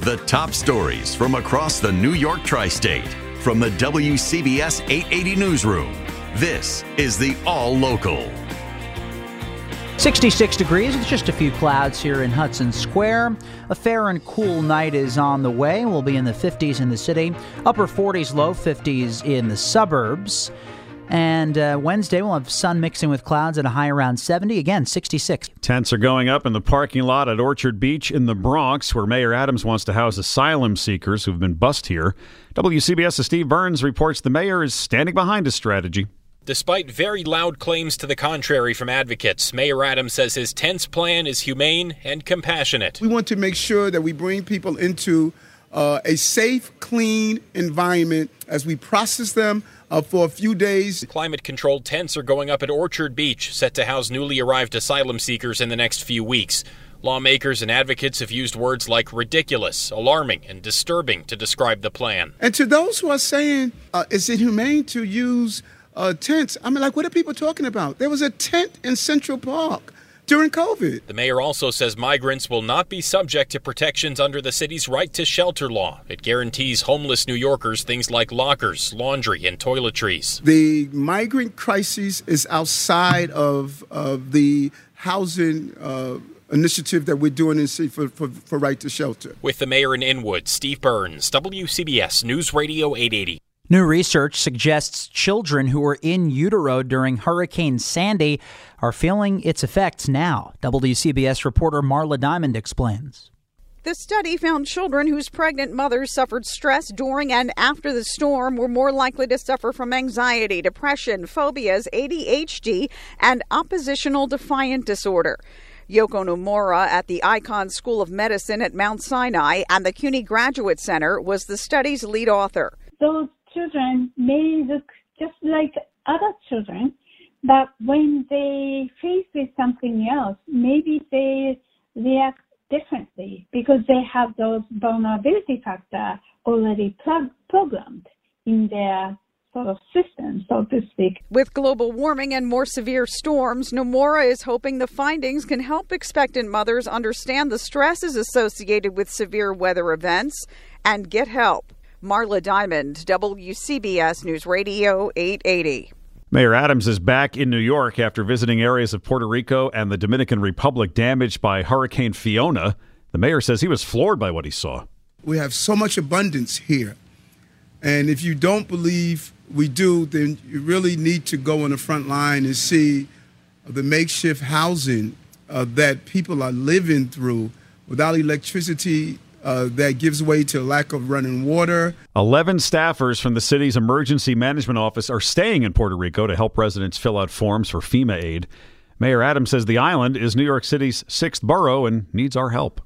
The top stories from across the New York tri state from the WCBS 880 Newsroom. This is the All Local. 66 degrees with just a few clouds here in Hudson Square. A fair and cool night is on the way. We'll be in the 50s in the city, upper 40s, low 50s in the suburbs. And uh, Wednesday, we'll have sun mixing with clouds at a high around 70. Again, 66. Tents are going up in the parking lot at Orchard Beach in the Bronx, where Mayor Adams wants to house asylum seekers who've been bussed here. WCBS's Steve Burns reports the mayor is standing behind his strategy. Despite very loud claims to the contrary from advocates, Mayor Adams says his tents plan is humane and compassionate. We want to make sure that we bring people into uh, a safe, clean environment as we process them uh, for a few days. Climate controlled tents are going up at Orchard Beach, set to house newly arrived asylum seekers in the next few weeks. Lawmakers and advocates have used words like ridiculous, alarming, and disturbing to describe the plan. And to those who are saying, uh, is it humane to use uh, tents? I mean, like, what are people talking about? There was a tent in Central Park during COVID. The mayor also says migrants will not be subject to protections under the city's right to shelter law. It guarantees homeless New Yorkers things like lockers, laundry, and toiletries. The migrant crisis is outside of, of the housing. Uh, initiative that we're doing in for, for, for right to shelter. With the mayor in Inwood, Steve Burns, WCBS News Radio 880. New research suggests children who were in utero during Hurricane Sandy are feeling its effects now. WCBS reporter Marla Diamond explains. The study found children whose pregnant mothers suffered stress during and after the storm were more likely to suffer from anxiety, depression, phobias, ADHD, and oppositional defiant disorder. Yoko Nomura at the Icahn School of Medicine at Mount Sinai and the CUNY Graduate Center was the study's lead author. Those children may look just like other children, but when they face with something else, maybe they react differently because they have those vulnerability factor already plug- programmed in their sort of system, so to speak. With global warming and more severe storms, Nomura is hoping the findings can help expectant mothers understand the stresses associated with severe weather events and get help. Marla Diamond, WCBS News Radio 880. Mayor Adams is back in New York after visiting areas of Puerto Rico and the Dominican Republic damaged by Hurricane Fiona. The mayor says he was floored by what he saw. We have so much abundance here. And if you don't believe we do, then you really need to go on the front line and see the makeshift housing uh, that people are living through without electricity uh, that gives way to lack of running water. 11 staffers from the city's emergency management office are staying in Puerto Rico to help residents fill out forms for FEMA aid. Mayor Adams says the island is New York City's sixth borough and needs our help.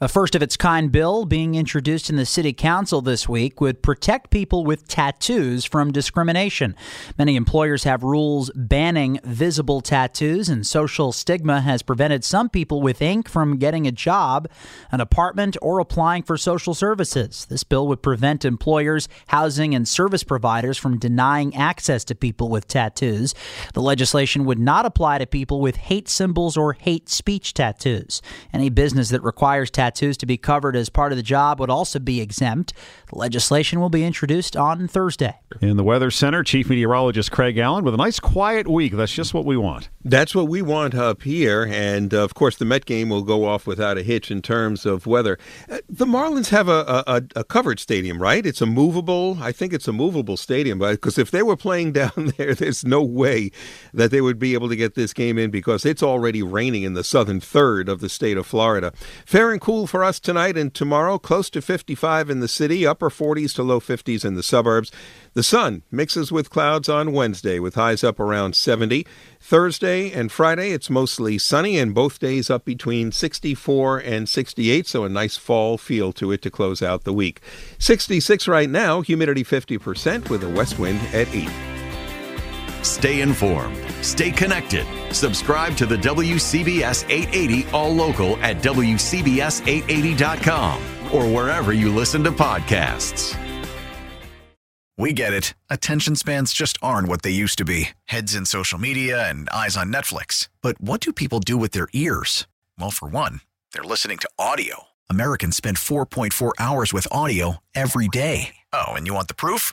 A first of its kind bill being introduced in the City Council this week would protect people with tattoos from discrimination. Many employers have rules banning visible tattoos, and social stigma has prevented some people with ink from getting a job, an apartment, or applying for social services. This bill would prevent employers, housing, and service providers from denying access to people with tattoos. The legislation would not apply to people with hate symbols or hate speech tattoos. Any business that requires tattoos tattoos to be covered as part of the job would also be exempt. The legislation will be introduced on Thursday. In the Weather Center, Chief Meteorologist Craig Allen with a nice quiet week. That's just what we want. That's what we want up here. And uh, of course, the Met game will go off without a hitch in terms of weather. Uh, the Marlins have a, a, a, covered stadium, right? It's a movable, I think it's a movable stadium, because if they were playing down there, there's no way that they would be able to get this game in because it's already raining in the southern third of the state of Florida. Fair and cool cool for us tonight and tomorrow, close to 55 in the city, upper 40s to low 50s in the suburbs. The sun mixes with clouds on Wednesday with highs up around 70. Thursday and Friday, it's mostly sunny and both days up between 64 and 68, so a nice fall feel to it to close out the week. 66 right now, humidity 50% with a west wind at 8. Stay informed. Stay connected. Subscribe to the WCBS 880 All Local at WCBS880.com or wherever you listen to podcasts. We get it. Attention spans just aren't what they used to be heads in social media and eyes on Netflix. But what do people do with their ears? Well, for one, they're listening to audio. Americans spend 4.4 hours with audio every day. Oh, and you want the proof?